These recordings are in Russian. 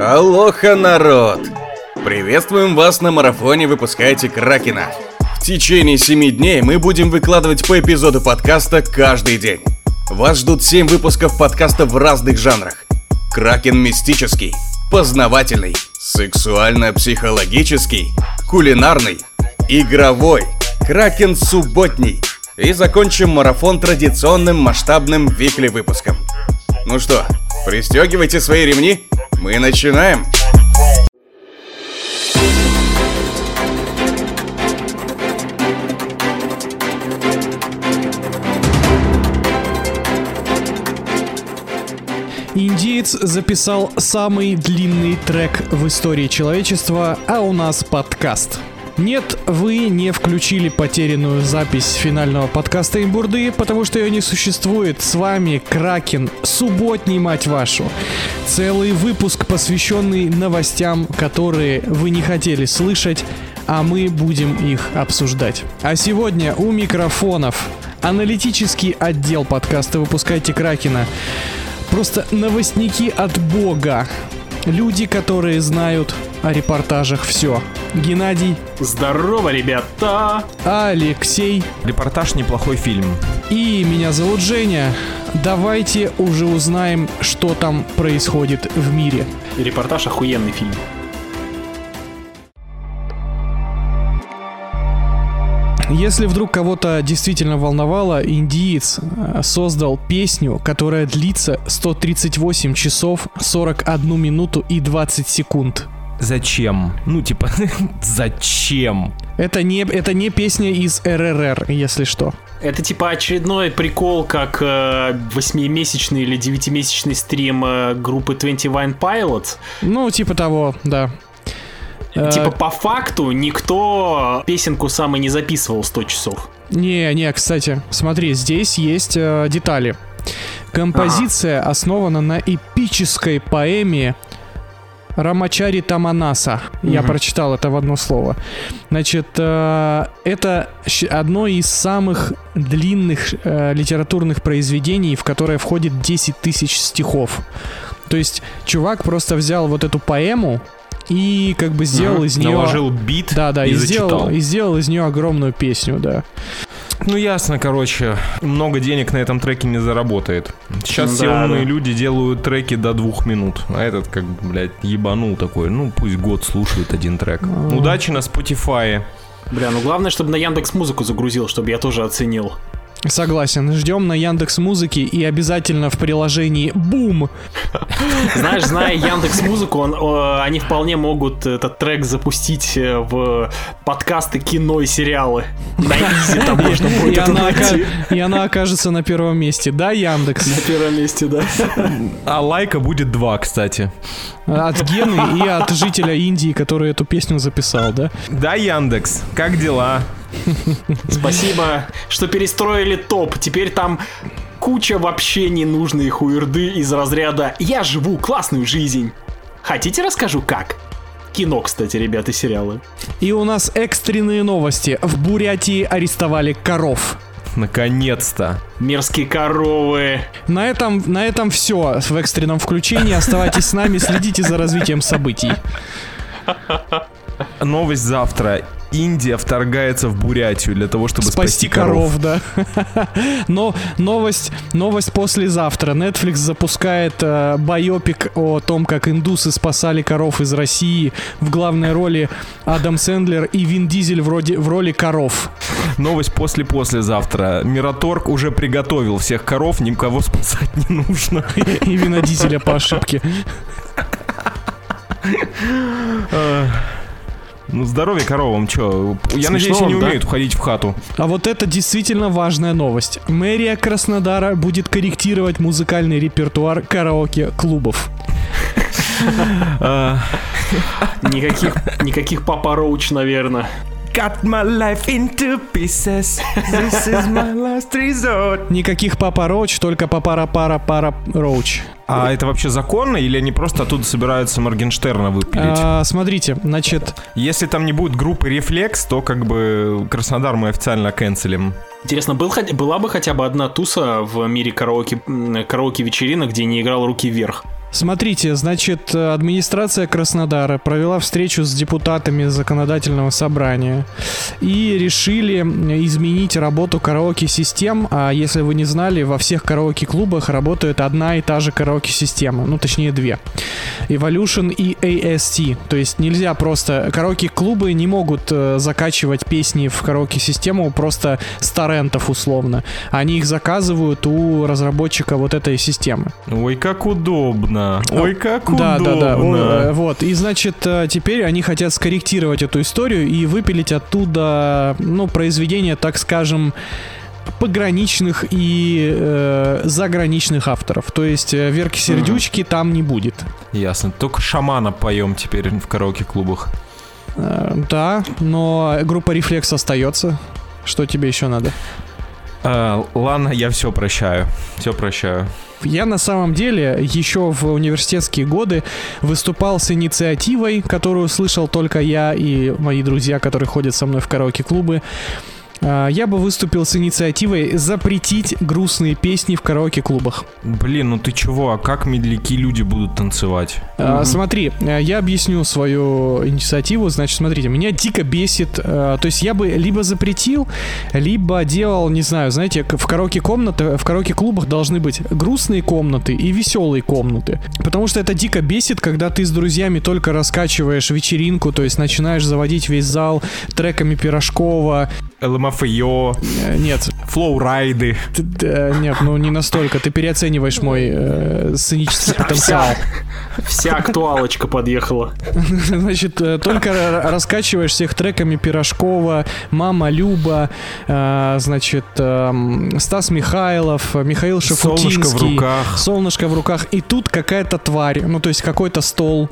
Алоха, народ! Приветствуем вас на марафоне «Выпускайте Кракена». В течение семи дней мы будем выкладывать по эпизоду подкаста каждый день. Вас ждут 7 выпусков подкаста в разных жанрах. Кракен мистический, познавательный, сексуально-психологический, кулинарный, игровой, Кракен субботний. И закончим марафон традиционным масштабным викли выпуском. Ну что, пристегивайте свои ремни, мы начинаем. Индиец записал самый длинный трек в истории человечества, а у нас подкаст. Нет, вы не включили потерянную запись финального подкаста Имбурды, потому что ее не существует. С вами Кракен, субботний, мать вашу. Целый выпуск, посвященный новостям, которые вы не хотели слышать, а мы будем их обсуждать. А сегодня у микрофонов аналитический отдел подкаста «Выпускайте Кракена». Просто новостники от бога. Люди, которые знают о репортажах все. Геннадий, Здорово, ребята! Алексей Репортаж неплохой фильм. и меня зовут Женя. Давайте уже узнаем, что там происходит в мире. Репортаж охуенный фильм. Если вдруг кого-то действительно волновало, индиец э, создал песню, которая длится 138 часов 41 минуту и 20 секунд. Зачем? Ну, типа, зачем? Это не, это не песня из РРР, если что. Это типа очередной прикол, как э, восьмимесячный или девятимесячный стрим э, группы 21 Pilots. Ну, типа того, да. Э, Типа по факту никто песенку сам и не записывал 100 часов. Не, не, кстати, смотри, здесь есть э, детали. Композиция основана на эпической поэме Рамачари Таманаса. Я Мгм. прочитал это в одно слово. Значит, э, это одно из самых длинных э, литературных произведений, в которое входит 10 тысяч стихов. То есть, чувак просто взял вот эту поэму и как бы сделал Мгм. из нее... Наложил бит Да, да, и, и, сделал, зачитал. и сделал из нее огромную песню, да. Ну, ясно, короче. Много денег на этом треке не заработает. Сейчас все Да, умные да. люди делают треки до двух минут. А этот, как бы, блядь, ебанул такой. Ну, пусть год слушают один трек. А. Удачи на Spotify. Бля, ну главное, чтобы на Яндекс Музыку загрузил, чтобы я тоже оценил. Согласен. Ждем на Яндекс Музыки и обязательно в приложении Бум. Знаешь, зная Яндекс Музыку, он, э, они вполне могут этот трек запустить э, в подкасты, кино и сериалы. На изи там можно И будет это она, найти. ока- и она окажется на первом месте. Да, Яндекс? На первом месте, да. А лайка будет два, кстати. От Гены и от жителя Индии, который эту песню записал, да? Да, Яндекс, как дела? Спасибо, что перестроили топ. Теперь там куча вообще ненужной хуерды из разряда «Я живу классную жизнь». Хотите расскажу как? Кино, кстати, ребята, сериалы. И у нас экстренные новости. В Бурятии арестовали коров. Наконец-то. Мерзкие коровы. На этом, на этом все в экстренном включении. Оставайтесь с нами, следите за развитием событий. Новость завтра. Индия вторгается в Бурятию для того, чтобы Спасти коров, да. Но новость, новость послезавтра. Netflix запускает э, байопик о том, как индусы спасали коров из России. В главной роли Адам Сэндлер и Вин Дизель вроде, в роли коров. Новость после-послезавтра. Мираторг уже приготовил всех коров, никого спасать не нужно. И Вина Дизеля по ошибке. Ну, здоровье коровам, чё? Я Смешно надеюсь, вам, они да? умеют входить в хату. А вот это действительно важная новость. Мэрия Краснодара будет корректировать музыкальный репертуар караоке-клубов. Никаких, никаких Папа Роуч, наверное. Cut my life into pieces. This is my last resort. Никаких папа роуч, только папара пара пара роуч. А это вообще законно или они просто оттуда собираются Моргенштерна выпилить? А, смотрите, значит, Если там не будет группы Рефлекс, то как бы Краснодар мы официально канцелим. Интересно, был, была бы хотя бы одна туса в мире караоке, караоке вечеринок, где не играл руки вверх? Смотрите, значит, администрация Краснодара провела встречу с депутатами законодательного собрания и решили изменить работу караоке-систем. А если вы не знали, во всех караоке-клубах работает одна и та же караоке-система, ну точнее две. Evolution и AST. То есть нельзя просто... Караоке-клубы не могут э, закачивать песни в караоке-систему просто с торрентов условно. Они их заказывают у разработчика вот этой системы. Ой, как удобно. Ой, как Да, да, да. удобно. О, Вот. И значит, э, теперь они хотят скорректировать эту историю и выпилить оттуда, ну, произведения, так скажем, пограничных и э, заграничных авторов. То есть э, Верки Сердючки там не будет. Ясно. Только шамана поем теперь в караоке-клубах. Э, да, но группа Рефлекс остается. Что тебе еще надо? А, ладно, я все прощаю. Все прощаю. Я на самом деле еще в университетские годы выступал с инициативой, которую слышал только я и мои друзья, которые ходят со мной в караоке-клубы. А, Я бы выступил с инициативой запретить грустные песни в караоке-клубах. Блин, ну ты чего, а как медляки люди будут танцевать? А, Смотри, э, я объясню свою инициативу. Значит, смотрите, меня дико бесит. э, То есть я бы либо запретил, либо делал, не знаю, знаете, в караоке комнаты, в караоке клубах должны быть грустные комнаты и веселые комнаты. Потому что это дико бесит, когда ты с друзьями только раскачиваешь вечеринку, то есть начинаешь заводить весь зал треками Пирожкова. ЛМФО, Э, Нет, флоурайды. т- т- э, нет, ну не настолько. Ты переоцениваешь мой э, сценический потенциал. Вся актуалочка подъехала. Значит, э, только раскачиваешь всех треками Пирожкова, Мама Люба, э, значит, эм, Стас Михайлов, Михаил Шафутинский. Солнышко в руках. Солнышко в руках. И тут какая-то тварь, ну то есть какой-то стол,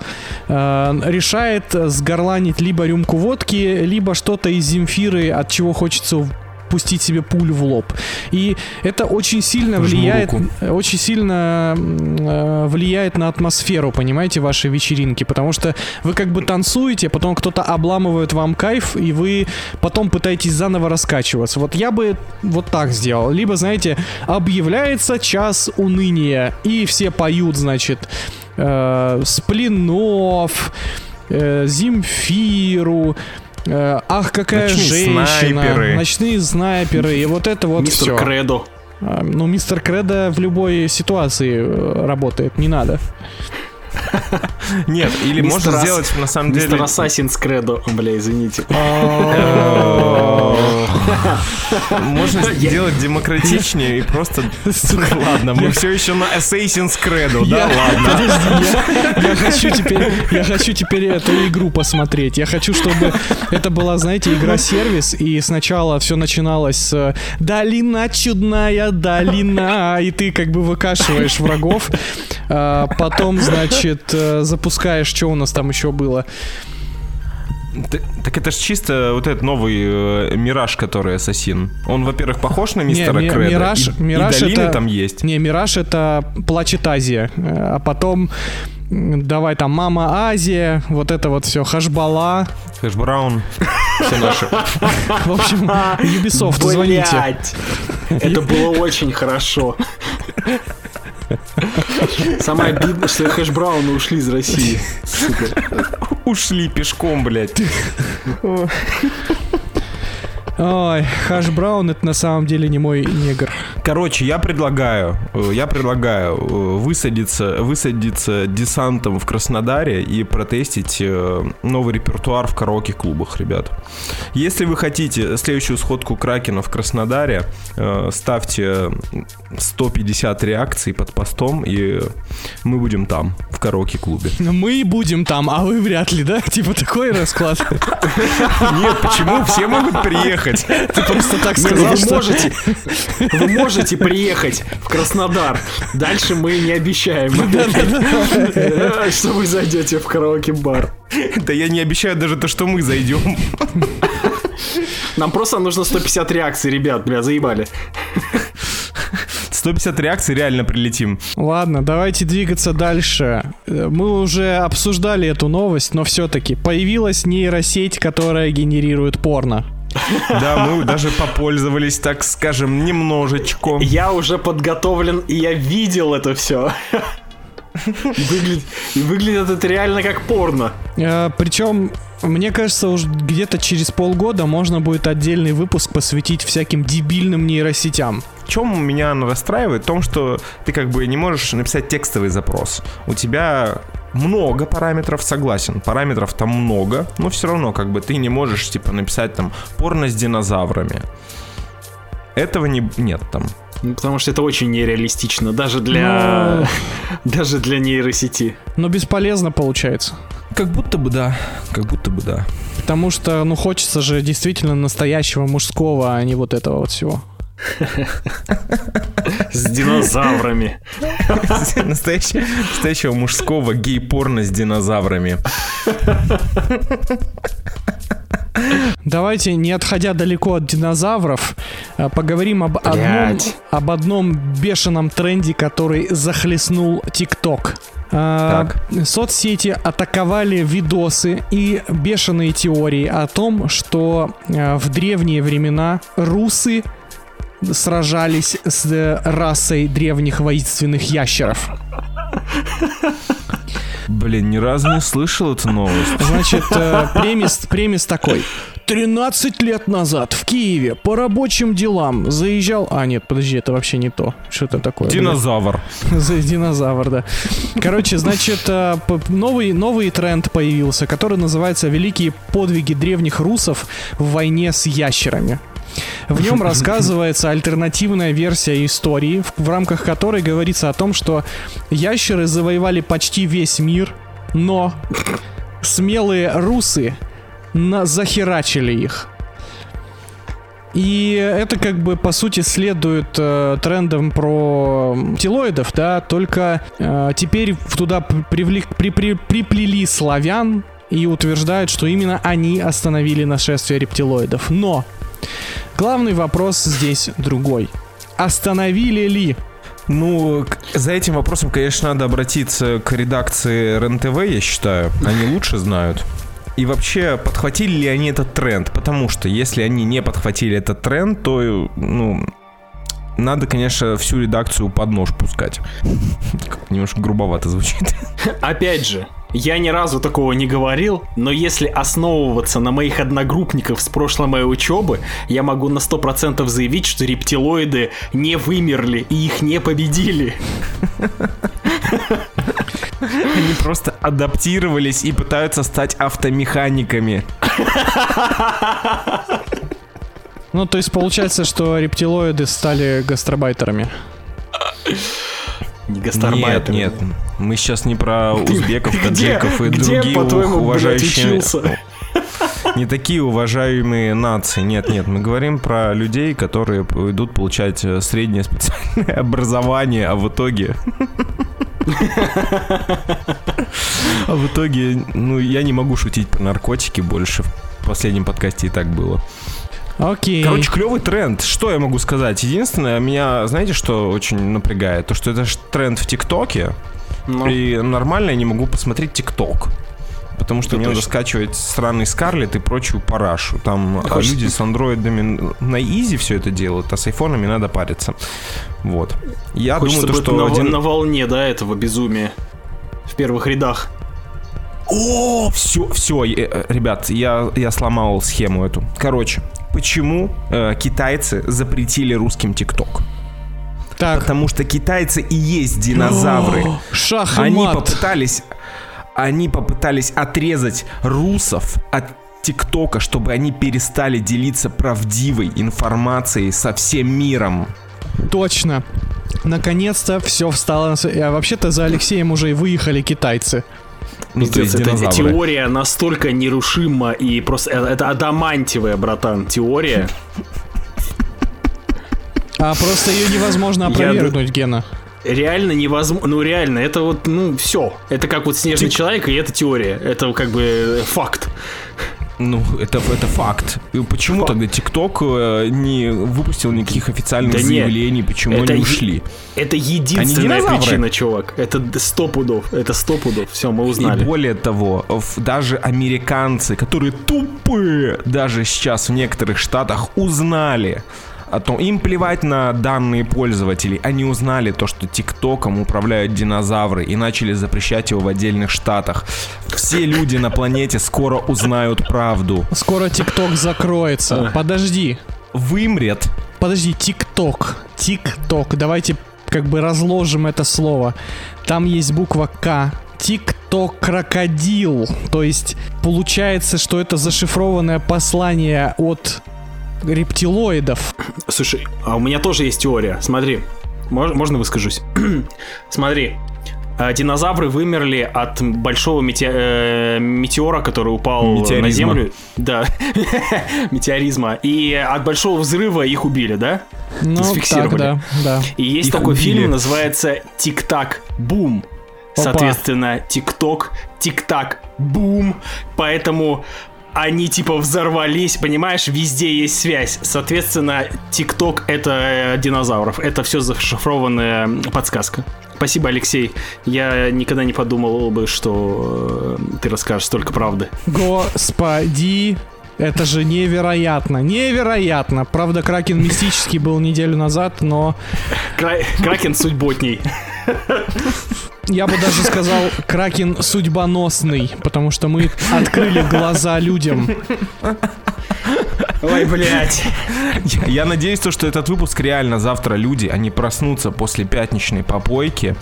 э, решает сгорланить либо рюмку водки, либо что-то из Земфиры, от чего хочется пустить себе пулю в лоб. И это очень сильно Жму влияет, руку. э, очень сильно э, влияет на атмосферу, понимаете, вашей вечеринки, потому что вы как бы танцуете, потом кто-то обламывает вам кайф, и вы потом пытаетесь заново раскачиваться. Вот я бы вот так сделал. Либо, знаете, объявляется час уныния, и все поют, значит, э, Сплинов, э, Земфиру, Ах, какая Ночные женщина, снайперы. ночные снайперы, и вот это вот Мистер все. Кредо. Ну, мистер Кредо в любой ситуации э, работает, не надо. Нет, или можно сделать на самом деле... Мистер Ассасинс Кредо. Бля, извините. Можно сделать демократичнее и просто... Ладно, мы все еще на Assassin's Credo, да? Ладно. Я, хочу теперь, я хочу теперь эту игру посмотреть. Я хочу, чтобы это была, знаете, игра-сервис, и сначала все начиналось с «Долина чудная, долина», и ты как бы выкашиваешь врагов. А, потом, значит, э, запускаешь, что у нас там еще было. Так это ж чисто вот этот новый э, Мираж, который Ассасин. Он, во-первых, похож на мистера ми- Кредо, Мираж- и, и Мираж долины это- там есть. Не, Мираж это Плачет Азия. Э, А потом давай там Мама Азия, вот это вот все, Хашбала. Хэш Браун, все наши. В общем, Ubisoft, звоните. Это было очень хорошо. Самое обидное, что Хэш Брауны ушли из России. Ушли пешком, блядь. Ой, Хаш Браун это на самом деле не мой негр. Короче, я предлагаю, э, я предлагаю э, высадиться, высадиться десантом в Краснодаре и протестить э, новый репертуар в караоке-клубах, ребят. Если вы хотите следующую сходку Кракена в Краснодаре, ставьте 150 реакций под постом, и мы будем там, в караоке-клубе. Мы будем там, а вы вряд ли, да? Типа такой расклад. Нет, почему? Все могут приехать. Ты просто так ну сказал, вы что... можете, вы можете приехать в Краснодар. Дальше мы не обещаем, что вы зайдете в караоке-бар. Да я не обещаю даже то, что мы зайдем. Нам просто нужно 150 реакций, ребят, бля, заебали. 150 реакций реально прилетим. Ладно, давайте двигаться дальше. Мы уже обсуждали эту новость, но все-таки появилась нейросеть, которая генерирует порно. Да, мы даже попользовались, так скажем, немножечко. Я уже подготовлен, и я видел это все. И выглядит, и выглядит это реально как порно. Э, Причем, мне кажется, уж где-то через полгода можно будет отдельный выпуск посвятить всяким дебильным нейросетям. В чем меня расстраивает? В том, что ты как бы не можешь написать текстовый запрос. У тебя много параметров, согласен, параметров там много, но все равно как бы ты не можешь типа написать там порно с динозаврами. Этого не, нет там. Ну, Потому что это очень нереалистично, даже для, даже для нейросети. Но бесполезно получается. Как будто бы да, как будто бы да. Потому что, ну, хочется же действительно настоящего мужского, а не вот этого вот всего. С динозаврами. Настоящего, настоящего мужского гей-порно с динозаврами. Давайте, не отходя далеко от динозавров, э, поговорим об одном, об одном бешеном тренде, который захлестнул ТикТок. А, Соцсети атаковали видосы и бешеные теории о том, что э, в древние времена русы сражались с э, расой древних воинственных ящеров. Блин, ни разу не слышал эту новость. Значит, э, премис, премис такой. 13 лет назад в Киеве по рабочим делам заезжал... А, нет, подожди, это вообще не то. Что-то такое. блин. Динозавр. За динозавр, да. Короче, значит, э, новый, новый тренд появился, который называется «Великие подвиги древних русов в войне с ящерами». В нем рассказывается альтернативная версия истории, в, в рамках которой говорится о том, что ящеры завоевали почти весь мир, но смелые русы на захерачили их. И это как бы по сути следует э, трендам про телоидов, да, только э, теперь туда привлек- при- при- приплели славян и утверждают, что именно они остановили нашествие рептилоидов. Но главный вопрос здесь другой. Остановили ли? Ну, за этим вопросом, конечно, надо обратиться к редакции РЕН-ТВ, я считаю. Они лучше знают. И вообще, подхватили ли они этот тренд? Потому что если они не подхватили этот тренд, то, ну, надо, конечно, всю редакцию под нож пускать. Немножко грубовато звучит. Опять же, я ни разу такого не говорил, но если основываться на моих одногруппников с прошлой моей учебы, я могу на 100% заявить, что рептилоиды не вымерли и их не победили. Они просто адаптировались и пытаются стать автомеханиками. Ну, то есть получается, что рептилоиды стали гастробайтерами. Не Нет, гастарбайтеры. нет. Мы сейчас не про узбеков, таджиков и другие уважающие... Не такие уважаемые нации. Нет, нет, мы говорим про людей, которые идут получать э, среднее специальное образование, а в итоге... А в итоге, ну, я не могу шутить про наркотики больше. В последнем подкасте и так было. Окей. Короче, клевый тренд. Что я могу сказать? Единственное, меня, знаете, что очень напрягает? То, что это ж тренд в ТикТоке, Ну, и нормально я не могу посмотреть ТикТок. Потому что Это мне надо точно. скачивать сраный Скарлет и прочую парашу. Там а, Хочешь- люди с андроидами на изи все это делают, а с айфонами надо париться. Вот. Я хочется думаю, то, что на, один... на волне, да, этого безумия. В первых рядах. О, все, все, ребят, я, я сломал схему эту. Короче, почему э, китайцы запретили русским ТикТок? Так. Потому что китайцы и есть динозавры. Шах и Они мат. попытались, они попытались отрезать русов от ТикТока, чтобы они перестали делиться правдивой информацией со всем миром. Точно. Наконец-то все встало. А вообще-то за Алексеем уже и выехали китайцы. Ну, то есть это динозавры. теория настолько нерушима и просто это, это адамантивая, братан, теория. А просто ее невозможно Я опровергнуть, Гена. Реально невозможно, ну реально, это вот, ну все. Это как вот снежный человек, и это теория. Это как бы э, факт. Ну, это, это факт. И почему Факт. тогда ТикТок э, не выпустил никаких официальных Да заявлений, почему это они е- ушли? Это единственная причина, чувак. Это сто пудов. Это сто пудов. Все, мы И узнали. более того, в- даже американцы, которые тупые, даже сейчас в некоторых штатах узнали о том, им плевать на данные пользователей. Они узнали то, что ТикТоком управляют динозавры и начали запрещать его в отдельных штатах. Все люди на планете скоро узнают правду. Скоро ТикТок закроется. Подожди. Вымрет. Подожди, ТикТок. ТикТок. Давайте как бы разложим это слово. Там есть буква К. ТикТок крокодил. То есть получается, что это зашифрованное послание от рептилоидов. Слушай, а у меня тоже есть теория. Смотри, мож- можно выскажусь? Смотри, а, динозавры вымерли от большого мете- э, метеора, который упал на Метеоризма. Землю. Да, метеоризма. И от большого взрыва их убили, да? Ну, так, да, да. И есть Их такой убили. фильм, называется «Тик-так бум». Соответственно, тик-ток, тик-так бум. Поэтому они типа взорвались, понимаешь, везде есть связь. Соответственно, тик-ток это э, динозавров. Это все зашифрованная подсказка. Спасибо, Алексей. Я никогда не подумал бы, что э, ты расскажешь столько правды. Господи, это же невероятно, невероятно. Правда, Кракен мистический был неделю назад, но Кра- Кракен судьботней. Я бы даже сказал Кракен судьбоносный, потому что мы открыли глаза людям. Ой, блядь. Я, я надеюсь, то, что этот выпуск реально завтра люди, они проснутся после пятничной попойки,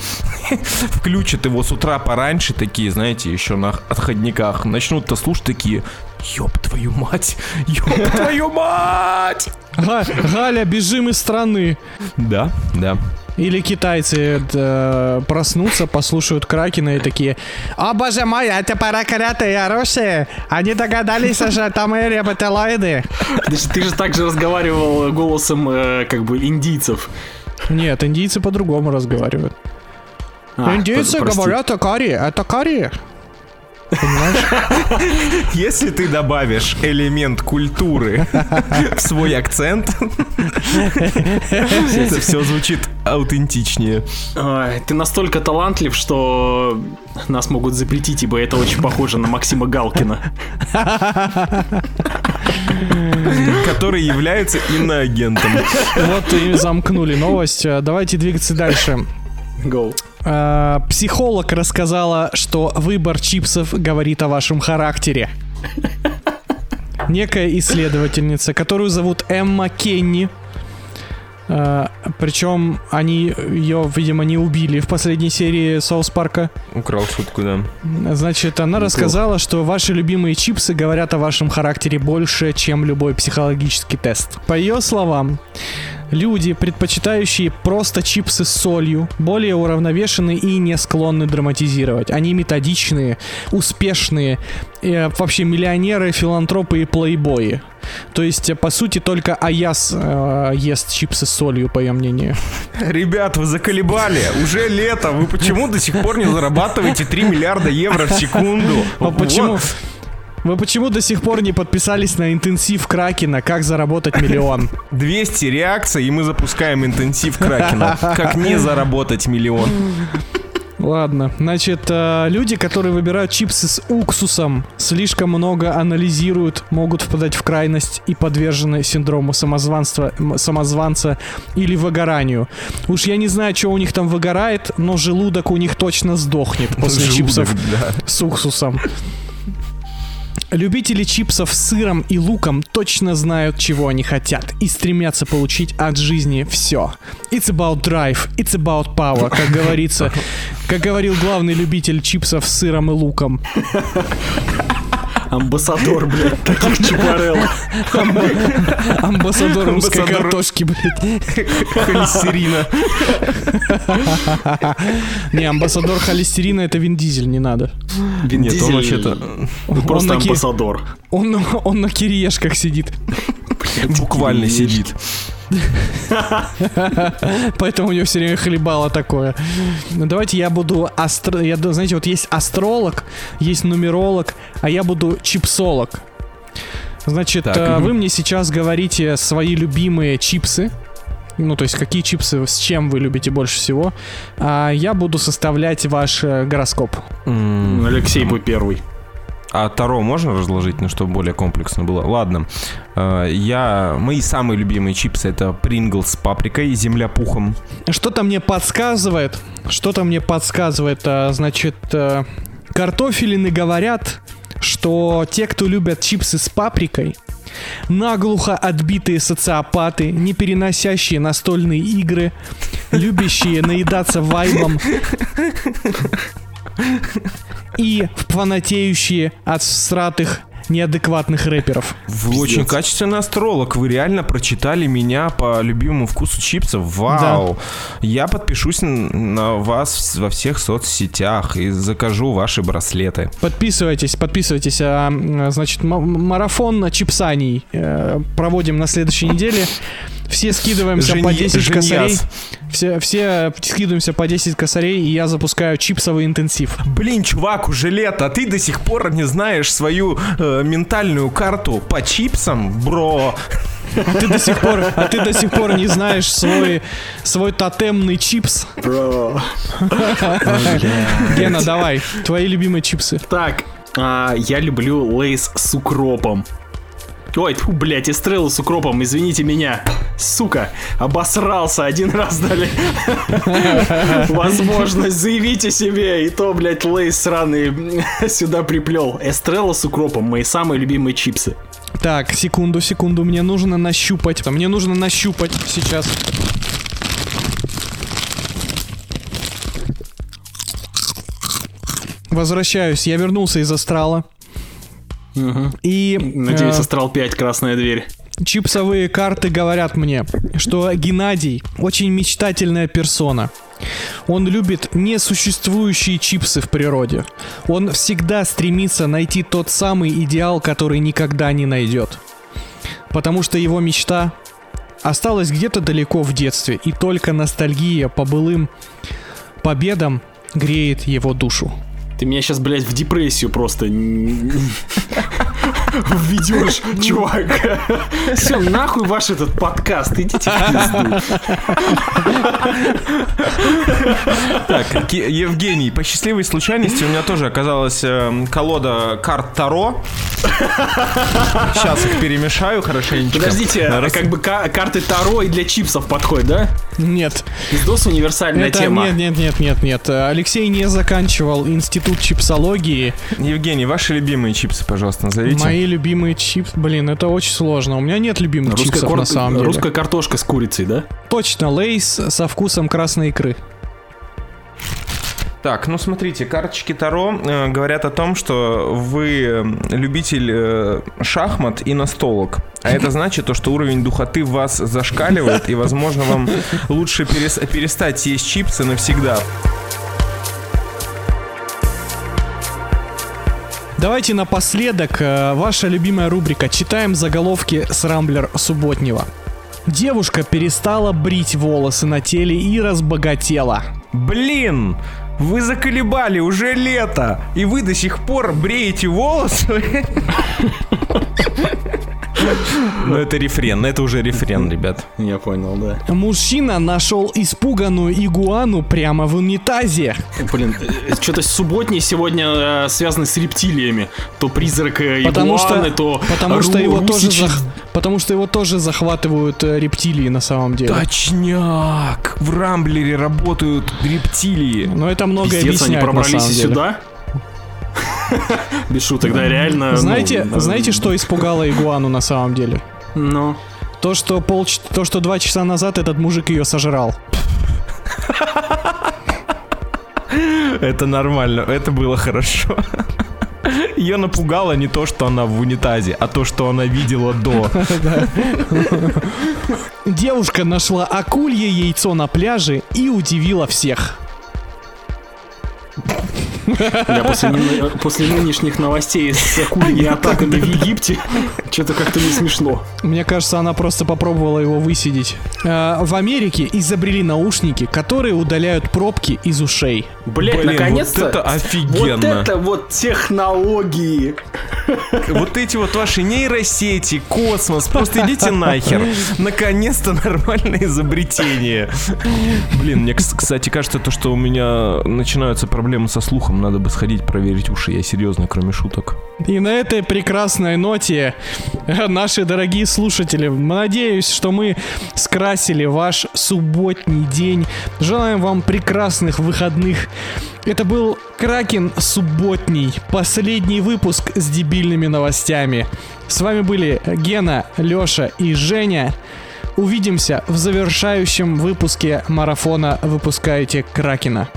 включат его с утра пораньше, такие, знаете, еще на отходниках, начнут-то слушать такие, ёб твою мать, ёб твою мать! Га- Галя, бежим из страны. Да, да. Или китайцы э, проснутся, послушают Кракена и такие «О, боже мой, это паракорятые Руси! Они догадались, что там и рептилоиды!» Ты, же- ты же так же разговаривал голосом э, как бы индийцев. Нет, индийцы по-другому разговаривают. А, индийцы говорят о карри, это карри. Если ты добавишь элемент культуры в свой акцент, это все звучит аутентичнее. Ты настолько талантлив, что нас могут запретить, ибо это очень похоже на Максима Галкина. который является иноагентом. Вот и замкнули новость. Давайте двигаться дальше. Go. Э, Психолог рассказала, что выбор чипсов говорит о вашем характере. Некая исследовательница, которую зовут Эмма Кенни. Э, Причем они ее, видимо, не убили в последней серии Соус Парка. Украл шутку, да. Значит, она рассказала, что ваши любимые чипсы говорят о вашем характере больше, чем любой психологический тест. По ее словам, люди, предпочитающие просто чипсы с солью, более уравновешены и не склонны драматизировать. Они методичные, успешные, э, вообще миллионеры, филантропы и плейбои. То есть, э, по сути, только Аяс э, ест чипсы с солью, по ее мнению. Ребят, вы заколебали. Уже лето. Вы почему до сих пор не зарабатываете 3 миллиарда евро в секунду? А почему? Вот. Вы почему до сих пор не подписались на интенсив Кракена «Как заработать миллион»? 200 реакций, и мы запускаем интенсив Кракена. Как не заработать миллион? Ладно, значит, э, люди, которые выбирают чипсы с уксусом, слишком много анализируют, могут впадать в крайность и подвержены синдрому самозванства, самозванца или выгоранию. Уж я не знаю, что у них там выгорает, но желудок у них точно сдохнет после Желудок, чипсов да. с уксусом. Любители чипсов с сыром и луком точно знают, чего они хотят и стремятся получить от жизни все. It's about drive, it's about power, как говорится, как говорил главный любитель чипсов с сыром и луком. Амбассадор, блядь, таких чупарел. Амбассадор русской картошки, блядь. Холестерина. Не, амбассадор холестерина это Вин Дизель, не надо. Вин Нет, он Дизель, вообще-то Просто амбассадор. Он, он на кириешках сидит, буквально сидит. поэтому у него все время хлебало такое. Ну, Давайте я буду астро... Я, знаете, вот есть астролог, есть нумеролог, а я буду чипсолог. Значит, Так, э, вы мне сейчас говорите свои любимые чипсы. Ну, то есть, какие чипсы, с чем вы любите больше всего. А я буду составлять ваш э, гороскоп. Алексей будет первый. А Таро можно разложить, ну, чтобы более комплексно было? Ладно. Э, Я... Мои самые любимые чипсы это Принглс с паприкой и земля пухом. Что-то мне подсказывает, что-то мне подсказывает, а, значит, э, картофелины говорят, что те, кто любят чипсы с паприкой, наглухо отбитые социопаты, не переносящие настольные игры, любящие наедаться вайбом и фанатеющие от всратых неадекватных рэперов. Вы очень качественный астролог. Вы реально прочитали меня по любимому вкусу чипсов. Вау. Я подпишусь на вас во всех соцсетях и закажу ваши браслеты. Подписывайтесь, подписывайтесь. А, значит, марафон чипсаний э, проводим на следующей неделе. Все скидываемся по Женье- 10 женьяс. косарей. Все, все скидываемся по 10 косарей, и я запускаю чипсовый интенсив. Блин, чувак, уже лето, а ты до сих пор не знаешь свою э, ментальную карту по чипсам, бро. А ты до сих пор, а ты до сих пор не знаешь свой, свой тотемный чипс. Бро. Гена, давай, твои любимые чипсы. Так, а, я люблю лейс с укропом. Ой, тьфу, блядь, эстреллу с укропом, извините меня. Сука, обосрался, один раз дали возможность заявить о себе, и то, блядь, лейс сраный сюда приплел. Эстрелла с укропом, мои самые любимые чипсы. Так, секунду, секунду, мне нужно нащупать. Мне нужно нащупать сейчас. Возвращаюсь, я вернулся из астрала. И Надеюсь, э, Астрал 5, красная дверь. чипсовые карты говорят мне, что Геннадий очень мечтательная персона. Он любит несуществующие чипсы в природе. Он всегда стремится найти тот самый идеал, который никогда не найдет. Потому что его мечта осталась где-то далеко в детстве, и только ностальгия по былым победам греет его душу. Ты меня сейчас, блядь, в депрессию просто введешь, чувак. Все, нахуй ваш этот подкаст, идите. Так, Евгений, по счастливой случайности у меня тоже оказалась эм, колода карт Таро. Сейчас их перемешаю хорошенечко. Подождите, а как бы ка- карты Таро и для чипсов подходят, да? Нет, Пиздос универсальная это тема. нет, нет, нет, нет, нет. Алексей не заканчивал институт чипсологии. Евгений, ваши любимые чипсы, пожалуйста, назовите. Мои любимые чипсы, блин, это очень сложно. У меня нет любимых Русская, чипсов кор- на самом деле. русская картошка с курицей, да? Точно, лейс со вкусом красной икры. Так, ну смотрите, карточки Таро э, говорят о том, что вы любитель э, шахмат и настолок. А это значит то, что уровень духоты в вас зашкаливает, и, возможно, вам лучше перес- перестать есть чипсы навсегда. Давайте напоследок э, ваша любимая рубрика «Читаем заголовки с Рамблер субботнего». Девушка перестала брить волосы на теле и разбогатела. Блин! Вы заколебали, уже лето, и вы до сих пор бреете волосы? Ну это рефрен, это уже рефрен, ребят. Я понял, да. Мужчина нашел испуганную игуану прямо в унитазе. Блин, что-то субботний сегодня э, связано с рептилиями. То призрак э, Потому что, игуаны, то потому что его тоже зах- потому что его тоже захватывают э, рептилии на самом деле. Точняк! В Рамблере работают рептилии. Но это многое Пиздец, они объясняет на пробрались самом и деле. сюда? Без шуток, да, реально. ну, Знаете, э, знаете, что испугало игуану на самом деле? Ну, То, что пол, то, что два часа назад этот мужик ее сожрал. Это нормально, это было хорошо. Ее напугало не то, что она в унитазе, а то, что она видела до. Девушка нашла акулье яйцо на пляже и удивила всех. Я после, после нынешних новостей с акульями атаками в Египте, что-то как-то не смешно. Мне кажется, она просто попробовала его высидеть. Э, в Америке изобрели наушники, которые удаляют пробки из ушей. Блять, наконец-то. вот это Вот офигенно. это вот технологии. Вот эти вот ваши нейросети, космос, просто идите нахер. Наконец-то нормальное изобретение. Блин, мне, кстати, кажется, то, что у меня начинаются проблемы со слухом, надо бы сходить проверить уши. Я серьезно, кроме шуток. И на этой прекрасной ноте, наши дорогие слушатели, надеюсь, что мы скрасили ваш субботний день. Желаем вам прекрасных выходных. Это был Кракен субботний, последний выпуск с дебильными новостями. С вами были Гена, Лёша и Женя. Увидимся в завершающем выпуске марафона «Выпускаете Кракена».